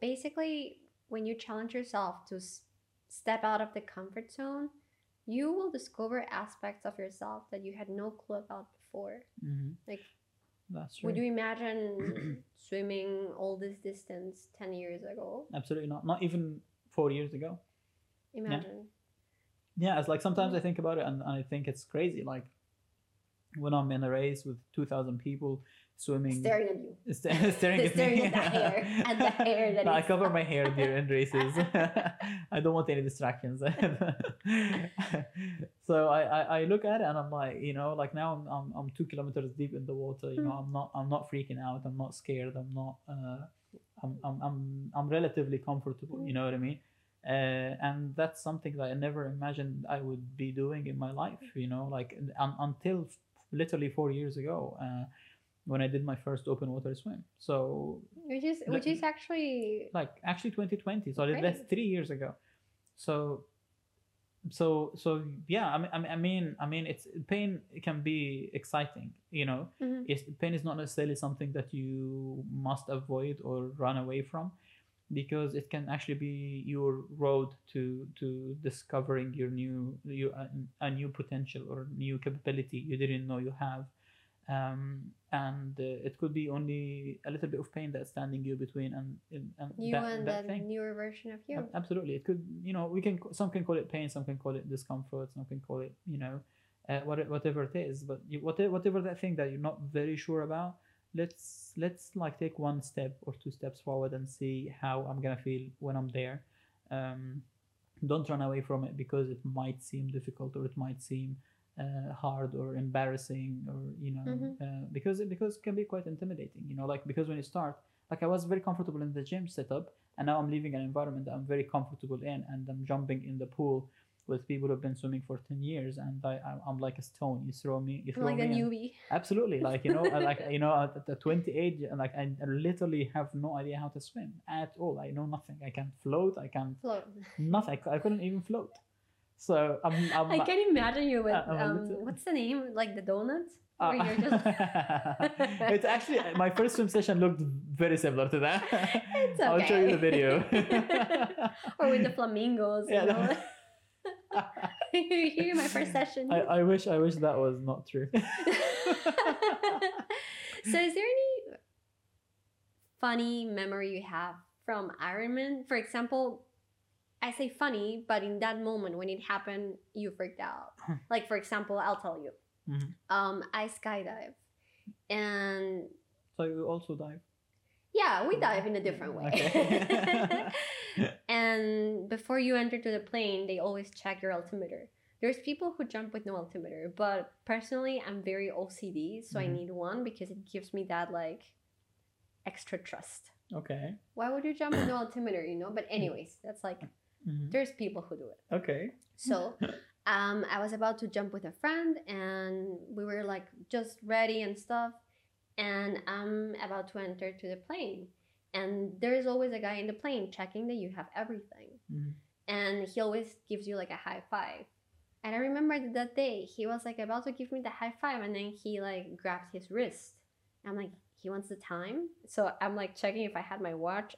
[SPEAKER 1] basically when you challenge yourself to s- step out of the comfort zone you will discover aspects of yourself that you had no clue about before
[SPEAKER 2] Mhm. That's true.
[SPEAKER 1] Would you imagine swimming all this distance 10 years ago?
[SPEAKER 2] Absolutely not. Not even four years ago.
[SPEAKER 1] Imagine.
[SPEAKER 2] Yeah, yeah it's like sometimes I
[SPEAKER 1] Mhm.
[SPEAKER 2] think about it and, and I think it's crazy. Like when I'm in a race with two thousand people swimming,
[SPEAKER 1] Staring at you.
[SPEAKER 2] st- staring at
[SPEAKER 1] Staring
[SPEAKER 2] me.
[SPEAKER 1] at the hair, at the hair that
[SPEAKER 2] I cover my hair during races. I don't want any distractions. so I, I, I look at it and I'm like, you know, like now I'm, I'm, I'm two kilometers deep in the water. You know,
[SPEAKER 1] Mm.
[SPEAKER 2] I'm not I'm not freaking out. I'm not scared. I'm not. Uh, I'm, I'm I'm I'm relatively comfortable. You know what I mean? Uh, and that's something that I never imagined I would be doing in my life. You know, like un- until f- literally four years ago. Uh, when I did my first open water swim. So
[SPEAKER 1] Which is which is actually
[SPEAKER 2] like actually 2020 so did that's three years ago so so so yeah I mean, I mean i mean i mean it's pain can be exciting you know
[SPEAKER 1] Mhm.
[SPEAKER 2] it's, pain is not necessarily something that you must avoid or run away from because it can actually be your road to to discovering your new your a, a new potential or new capability you didn't know you have um, and uh, it could be only a little bit of pain that's standing you between and and,
[SPEAKER 1] you
[SPEAKER 2] that,
[SPEAKER 1] and
[SPEAKER 2] that
[SPEAKER 1] that
[SPEAKER 2] thing.
[SPEAKER 1] newer version of you.
[SPEAKER 2] Ab- absolutely. It could you know we can some can call it pain some can call it discomfort some can call it you know uh, what, whatever it is but you, whatever, whatever that thing that you're not very sure about let's let's like take one step or two steps forward and see how i'm gonna feel when i'm there. Um, don't run away from it because it might seem difficult or it might seem uh, hard or embarrassing or you know
[SPEAKER 1] Mhm.
[SPEAKER 2] uh, because it because it can be quite intimidating you know like because when you start like i was very comfortable in the gym setup and now i'm leaving an environment that i'm very comfortable in and i'm jumping in the pool with people who've been swimming for 10 years and I, I'm- like a stone. You throw me you throw
[SPEAKER 1] like
[SPEAKER 2] me and-
[SPEAKER 1] newbie.
[SPEAKER 2] absolutely. Like you know like you know at the 28 and like I literally have no idea how to swim at all. I know nothing. I can't float. I can't
[SPEAKER 1] Float.
[SPEAKER 2] nothing. I, I couldn't even float so i'm, I'm
[SPEAKER 1] I can imagine you with
[SPEAKER 2] Uh,
[SPEAKER 1] um, what's the name? Like the donuts?
[SPEAKER 2] uh,
[SPEAKER 1] just
[SPEAKER 2] it's actually my first swim session looked very similar to that
[SPEAKER 1] It's okay.
[SPEAKER 2] i'll show you the video
[SPEAKER 1] or with the flamingos.
[SPEAKER 2] Yeah,
[SPEAKER 1] you know? Here, my first session.
[SPEAKER 2] I, I wish i wish that was not true
[SPEAKER 1] so, is there any funny memory you have from Ironman? For example, I say funny, but in that moment when it happened, you freaked out. like, for example, I'll tell you.
[SPEAKER 2] Mhm.
[SPEAKER 1] Um, I skydive, and
[SPEAKER 2] so you also dive
[SPEAKER 1] yeah, we dive in a different way.
[SPEAKER 2] Okay.
[SPEAKER 1] and before you enter to the plane, they always check your altimeter. There's people who jump with no altimeter, but personally, I'm very OCD, so I
[SPEAKER 2] Mhm.
[SPEAKER 1] need one because it gives me that like extra trust.
[SPEAKER 2] okay
[SPEAKER 1] Why would you jump with no altimeter, you know? But anyways, that's like
[SPEAKER 2] Mhm.
[SPEAKER 1] there's people who do it.
[SPEAKER 2] okay
[SPEAKER 1] So, um, I was about to jump with a friend, and we were like just ready and stuff. And I'm about to enter to the plane, and there is always a guy in the plane checking that you have everything,
[SPEAKER 2] Mhm.
[SPEAKER 1] and he always gives you like a high five. And I remember that that day he was like about to give me the high five, and then he like grabbed his wrist. I'm like, he wants the time, so I'm like checking if I had my watch,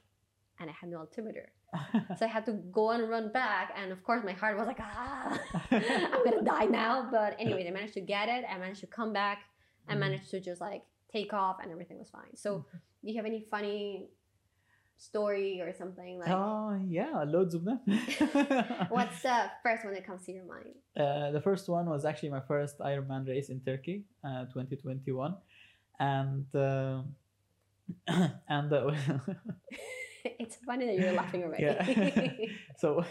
[SPEAKER 1] and I had no altimeter. So I had to go and run back, and of course my heart was like, ah, I'm gonna die now. But anyway, I managed to get it. I managed to come back. I
[SPEAKER 2] Mhm.
[SPEAKER 1] managed to just like take off, and everything was fine. So, do you have any funny story or something like?
[SPEAKER 2] Oh yeah, loads of them.
[SPEAKER 1] What's the first one that comes to your mind?
[SPEAKER 2] Uh, the first one was actually my first Ironman race in Turkey, uh, 2021, and uh, and uh,
[SPEAKER 1] it's funny that you're laughing already.
[SPEAKER 2] Yeah. so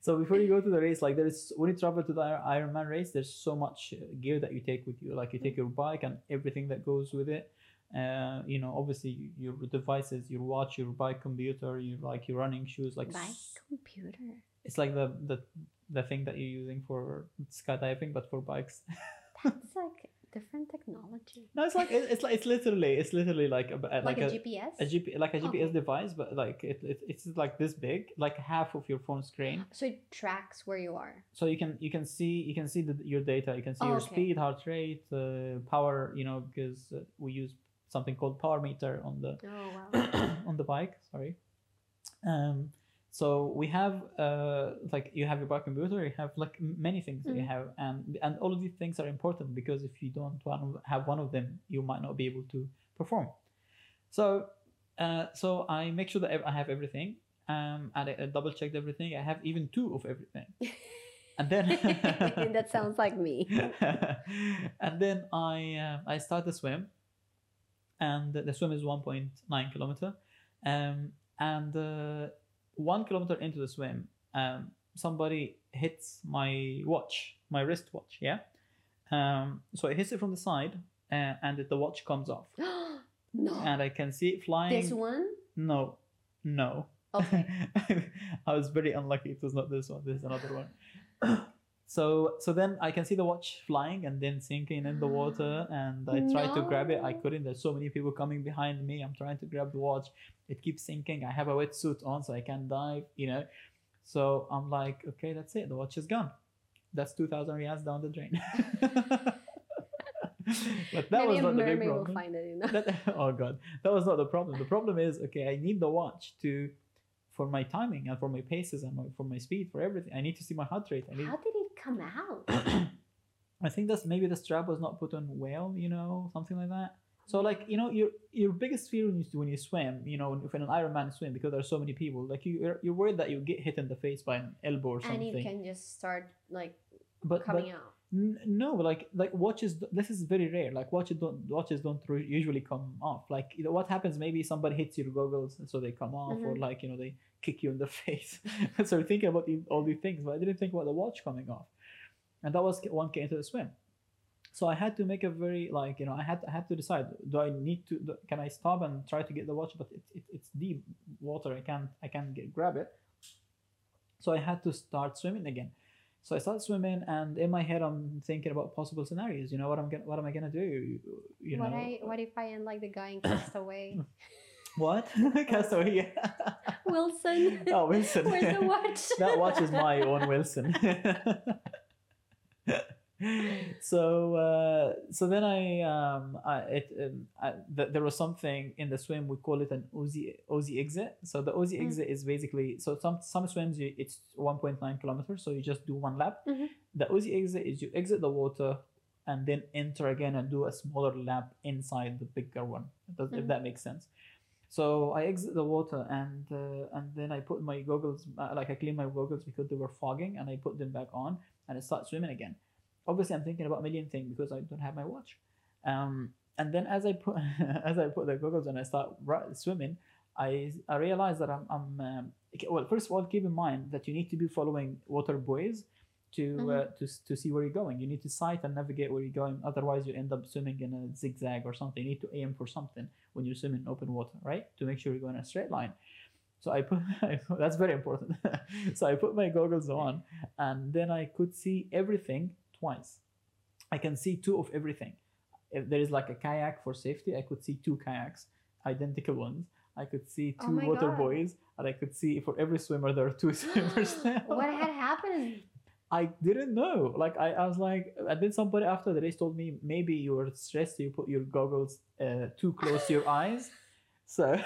[SPEAKER 2] so before you go to the race, like there's when you travel to the Ir- Ironman race, there's so much uh, gear that you take with you. Like you take your bike and everything that goes with it. Uh, you know, obviously your devices, your watch, your bike computer, your like your running shoes, like s-
[SPEAKER 1] computer.
[SPEAKER 2] it's like the the the thing that you're using for skydiving, but for bikes.
[SPEAKER 1] That's like different technology.
[SPEAKER 2] No, it's like it, it's like it's literally it's literally like a
[SPEAKER 1] Like,
[SPEAKER 2] like,
[SPEAKER 1] a,
[SPEAKER 2] a,
[SPEAKER 1] GPS.
[SPEAKER 2] a GP like a GPS
[SPEAKER 1] Okay.
[SPEAKER 2] device, but like it, it it's like this big, like half of your phone screen.
[SPEAKER 1] so it tracks where you are.
[SPEAKER 2] So you can you can see you can see the, your data. You can see
[SPEAKER 1] Oh,
[SPEAKER 2] your
[SPEAKER 1] okay.
[SPEAKER 2] speed, heart rate, uh, power. You know because uh, we use something called power meter on the
[SPEAKER 1] Oh wow.
[SPEAKER 2] on the bike. Sorry. Um. So we have uh like you have your bike computer. You have like many things that you have, and and all of these things are important because if you don't one have one of them, you might not be able to perform. So, uh, so I make sure that I have everything, um, and I, I double checked everything. I have even two of everything, and then
[SPEAKER 1] that sounds like me.
[SPEAKER 2] and then I uh, I start the swim, and the swim is 1.9 kilometer, um, and uh, one kilometer into the swim, um, somebody hits my watch, my wristwatch, yeah. Um, so it hits it from the side, uh, and the watch comes off,
[SPEAKER 1] no.
[SPEAKER 2] and I can see it flying.
[SPEAKER 1] This one?
[SPEAKER 2] No, no.
[SPEAKER 1] Okay.
[SPEAKER 2] I was very unlucky. It was not this one. This is another one. so so then I can see the watch flying and then sinking in the water, and I tried to grab it. I couldn't. There's so many people coming behind me. I'm trying to grab the watch. It keeps sinking. I have a wetsuit on, so I can dive. You know. So I'm like, okay, that's it. The watch is gone. That's two thousand riyals down the drain. but that
[SPEAKER 1] Maybe
[SPEAKER 2] was not the big
[SPEAKER 1] mermaid will
[SPEAKER 2] problem
[SPEAKER 1] find it, you know.
[SPEAKER 2] that, oh god that was not the problem the problem is okay i need the watch to for my timing and for my paces and my, for my speed for everything i need to see my heart rate i need
[SPEAKER 1] How did it come out?
[SPEAKER 2] i think that's maybe the strap was not put on well you know something like that so like you know your your biggest fear when you, when you swim you know if in an ironman swim because there are so many people like you you're, you're worried that you get hit in the face by an elbow or something.
[SPEAKER 1] and you can just start like
[SPEAKER 2] but, but
[SPEAKER 1] coming out.
[SPEAKER 2] N- no like like watches this is very rare like watches don't watches don't re- usually come off like you know what happens maybe somebody hits your goggles and so they come off or
[SPEAKER 1] Mhm.
[SPEAKER 2] like you know they kick you in the face so thinking about the, all these things but i didn't think about the watch coming off and that was one k into the swim so i had to make a very like you know i had i had to decide do i need to do, can i stop and try to get the watch but it, it, it's deep water i can't i can't get grab it so i had to start swimming again so I started swimming, and in my head, I'm thinking about possible scenarios. You know what I'm gonna, what am I gonna do? You, know
[SPEAKER 1] what I what if I end like the guy in Castaway?
[SPEAKER 2] what? Castaway.
[SPEAKER 1] Wilson.
[SPEAKER 2] oh, Wilson.
[SPEAKER 1] Where's the watch?
[SPEAKER 2] that watch is my own Wilson. so uh, so then I um I, it um, I, th- there was something in the swim we call it an Aussie Aussie exit. So the Aussie
[SPEAKER 1] Mm.
[SPEAKER 2] exit is basically so some some swims you, it's 1.9 kilometers, so you just do one lap.
[SPEAKER 1] Mhm.
[SPEAKER 2] The Aussie exit is you exit the water and then enter again and do a smaller lap inside the bigger one. If
[SPEAKER 1] Mhm.
[SPEAKER 2] that makes sense. So I exit the water and uh, and then I put my goggles uh, like I clean my goggles because they were fogging and I put them back on and I start swimming again. Obviously, I'm thinking about a million things because I don't have my watch. Um, and then as I put as I put the goggles and I start swimming, I I realize that I'm I'm um, well. First of all, keep in mind that you need to be following water buoys to uh, to to see where you're going. You need to sight and navigate where you're going. Otherwise, you end up swimming in a zigzag or something. You need to aim for something when you swim in open water, right? To make sure you're going in a straight line. So I put, that's very important. so I put my goggles on, and then I could see everything twice. I can see two of everything. If there is like a kayak for safety, I could see two kayaks, identical ones. I could see
[SPEAKER 1] Oh
[SPEAKER 2] two
[SPEAKER 1] my
[SPEAKER 2] water
[SPEAKER 1] God.
[SPEAKER 2] buoys, and I could see for every swimmer there are two swimmers. now.
[SPEAKER 1] what had happened?
[SPEAKER 2] I didn't know. Like I, I was like, and then somebody after the race told me maybe you were stressed. You put your goggles uh, too close to your eyes, so.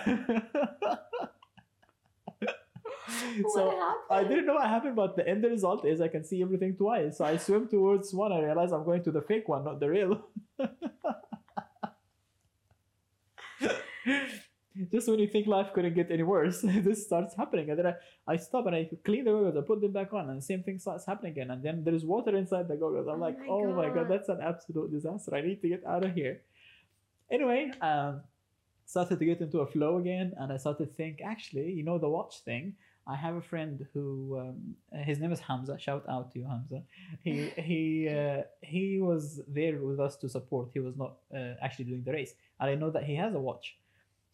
[SPEAKER 2] So
[SPEAKER 1] happened?
[SPEAKER 2] I didn't know what happened, but the end result is I can see everything twice. So I swim towards one. I realize I'm going to the fake one, not the real. Just when you think life couldn't get any worse, this starts happening. And then I, I stop and I clean the goggles, I put them back on, and the same thing starts happening again. And then there's water inside the goggles. I'm
[SPEAKER 1] Oh
[SPEAKER 2] like,
[SPEAKER 1] my
[SPEAKER 2] oh my god,
[SPEAKER 1] God.
[SPEAKER 2] that's an absolute disaster. I need to get out of here. Anyway, um, started to get into a flow again, and I started to think, actually, you know, the watch thing. I have a friend who um, his name is Hamza. Shout out to you, Hamza. He he uh, he was there with us to support. He was not uh, actually doing the race, and I know that he has a watch.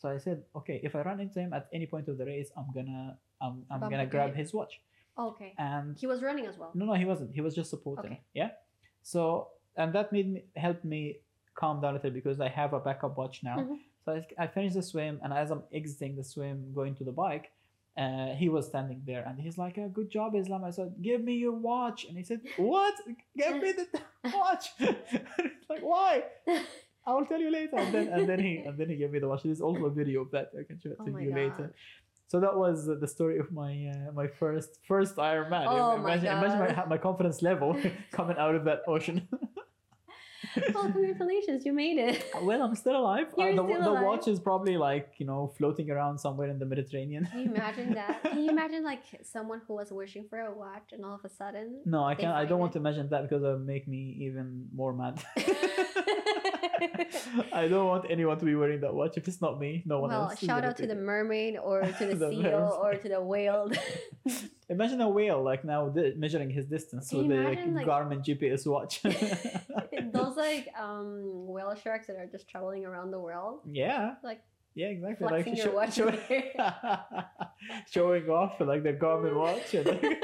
[SPEAKER 2] So I said, okay, if I run into him at any point of the race, I'm gonna I'm, I'm
[SPEAKER 1] Bump
[SPEAKER 2] gonna grab his watch.
[SPEAKER 1] Okay.
[SPEAKER 2] And
[SPEAKER 1] He was running as well.
[SPEAKER 2] no, no, he wasn't. He was just supporting.
[SPEAKER 1] Okay.
[SPEAKER 2] Yeah. So and that made me helped me calm down a little because I have a backup watch now.
[SPEAKER 1] Mhm.
[SPEAKER 2] So I, I finished the swim, and as I'm exiting the swim, going to the bike, uh, he was standing there, and he's like, uh, "Good job, Islam." I said, "Give me your watch," and he said, "What? Give me the watch." Like, why? I will tell you later. And then and then he and then he gave me the watch. There's also a video of that. I can show it
[SPEAKER 1] Oh
[SPEAKER 2] to you later. So that was the story of my uh, my first first Ironman.
[SPEAKER 1] Oh my
[SPEAKER 2] imagine imagine my, my confidence level coming out of that ocean.
[SPEAKER 1] Well, congratulations, you made it.
[SPEAKER 2] well, I'm still alive. Uh, the,
[SPEAKER 1] still
[SPEAKER 2] the
[SPEAKER 1] alive.
[SPEAKER 2] watch is probably like you know floating around somewhere in the Mediterranean.
[SPEAKER 1] Can you imagine that? Can you imagine like someone who was wishing for a watch and all of a sudden?
[SPEAKER 2] No, I can't. I don't want to imagine that because it would make me even more mad. I don't want anyone to be wearing that watch. If it's not me, no one
[SPEAKER 1] well,
[SPEAKER 2] else. is
[SPEAKER 1] shout out to the mermaid or to the,
[SPEAKER 2] The
[SPEAKER 1] seal
[SPEAKER 2] mermaid.
[SPEAKER 1] or to the whale.
[SPEAKER 2] Imagine a whale like now measuring his distance
[SPEAKER 1] Can
[SPEAKER 2] with the
[SPEAKER 1] like-
[SPEAKER 2] Garmin GPS watch.
[SPEAKER 1] Those like um whale sharks that are just traveling around the world,
[SPEAKER 2] yeah,
[SPEAKER 1] like
[SPEAKER 2] yeah, exactly.
[SPEAKER 1] flexing
[SPEAKER 2] like
[SPEAKER 1] your watch in
[SPEAKER 2] showing off like the Garmin watch. And like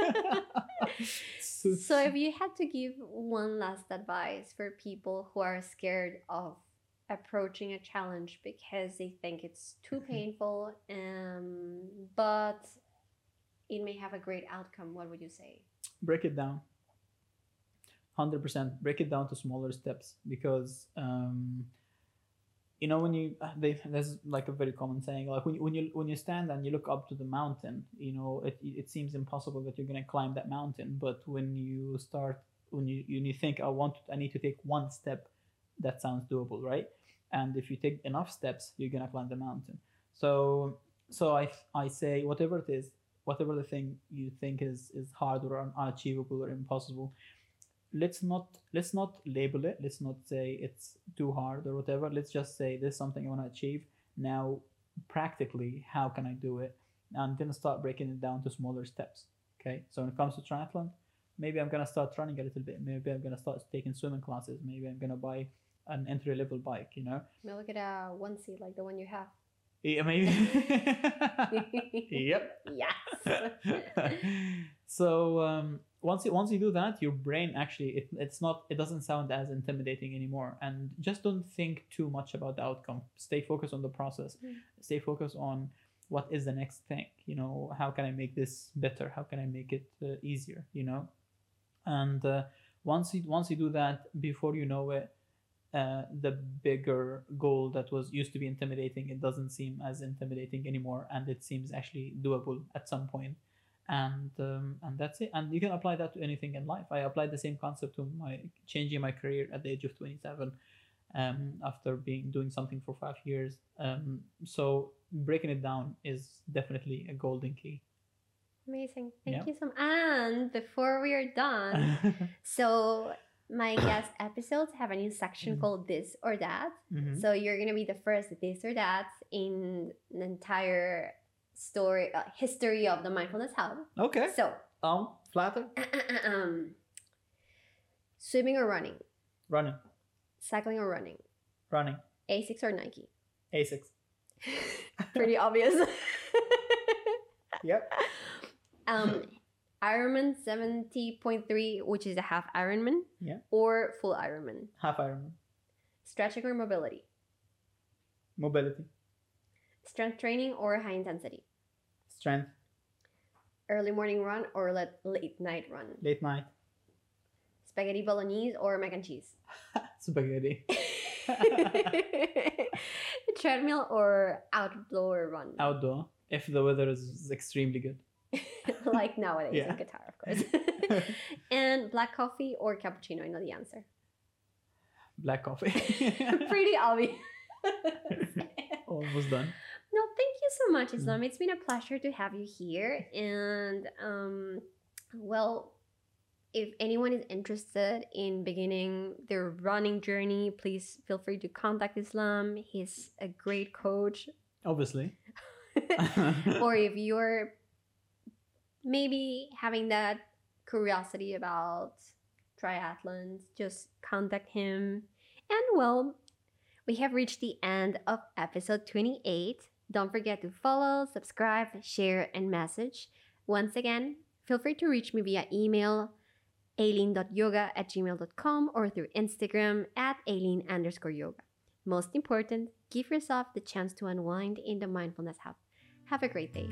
[SPEAKER 2] so,
[SPEAKER 1] So, if you had to give one last advice for people who are scared of approaching a challenge because they think it's too
[SPEAKER 2] Mm-hmm.
[SPEAKER 1] painful, um, but it may have a great outcome, what would you say?
[SPEAKER 2] break it down 100% break it down to smaller steps because um you know when you they there's like a very common saying like when you, when you when you stand and you look up to the mountain you know it it seems impossible that you're going to climb that mountain. But when you start when you when you think i want i need to take one step that sounds doable right? And if you take enough steps you're going to climb the mountain. So so i i say whatever it is whatever the thing you think is is hard or unachievable or impossible let's not let's not label it. Let's not say it's too hard or whatever. Let's just say this is something i want to achieve. Now practically how can i do it? And then start breaking it down to smaller steps okay? So when it comes to triathlon maybe i'm to start running a little bit. Maybe i'm to start taking swimming classes. Maybe i'm to buy an entry level bike you know?
[SPEAKER 1] Maybe look at a one seat like the one you have.
[SPEAKER 2] Yeah, maybe yep
[SPEAKER 1] yes.
[SPEAKER 2] so um, once you, once you do that, your brain actually it, it's not it doesn't sound as intimidating anymore, and just don't think too much about the outcome. Stay focused on the process.
[SPEAKER 1] Mm.
[SPEAKER 2] Stay focused on what is the next thing. You know, how can I make this better? How can I make it uh, easier? You know, and uh, once you once you do that, before you know it, uh, the bigger goal that was used to be intimidating, it doesn't seem as intimidating anymore, and it seems actually doable at some. And um, and that's it. And you can apply that to anything in life. I applied the same concept to my changing my career at the age of twenty seven, um, after being doing something for five years. Um, so breaking it down is definitely a golden key.
[SPEAKER 1] Amazing. Thank
[SPEAKER 2] Yeah.
[SPEAKER 1] you so much. And before we are done, so my guest episodes have a new section
[SPEAKER 2] Mhm.
[SPEAKER 1] called This or That.
[SPEAKER 2] Mhm.
[SPEAKER 1] So you're gonna be the first this or that in the entire story uh, history of the mindfulness hub.
[SPEAKER 2] Okay.
[SPEAKER 1] So
[SPEAKER 2] Um, flatter.
[SPEAKER 1] um, swimming or running,
[SPEAKER 2] Running.
[SPEAKER 1] cycling or running,
[SPEAKER 2] Running.
[SPEAKER 1] Asics or Nike.
[SPEAKER 2] Asics.
[SPEAKER 1] Pretty obvious.
[SPEAKER 2] Yep.
[SPEAKER 1] um, Ironman seventy point three, which is a half Ironman.
[SPEAKER 2] Yeah.
[SPEAKER 1] Or full Ironman.
[SPEAKER 2] Half Ironman.
[SPEAKER 1] Stretching or mobility.
[SPEAKER 2] Mobility.
[SPEAKER 1] Strength training or high intensity.
[SPEAKER 2] Strength.
[SPEAKER 1] Early morning run or late, late night run.
[SPEAKER 2] Late night.
[SPEAKER 1] Spaghetti bolognese or mac and cheese.
[SPEAKER 2] Spaghetti.
[SPEAKER 1] Treadmill or outdoor run.
[SPEAKER 2] Outdoor. If the weather is extremely good.
[SPEAKER 1] like nowadays
[SPEAKER 2] Yeah.
[SPEAKER 1] in Qatar, of course. and black coffee or cappuccino. I know the answer.
[SPEAKER 2] Black coffee.
[SPEAKER 1] Pretty obvious.
[SPEAKER 2] Almost done.
[SPEAKER 1] No, thank you so much,
[SPEAKER 2] Mm.
[SPEAKER 1] Islam. It's been a pleasure to have you here. And um, well, if anyone is interested in beginning their running journey, please feel free to contact Islam. He's a great coach.
[SPEAKER 2] Obviously.
[SPEAKER 1] or if you're maybe having that curiosity about triathlons, just contact him. And well, we have reached the end of episode 28. Don't forget to follow, subscribe, share, and message. Once again, feel free to reach me via email aileen.yoga at gmail.com or through Instagram at aileen underscore yoga. Most important, give yourself the chance to unwind in the mindfulness hub. Have a great day.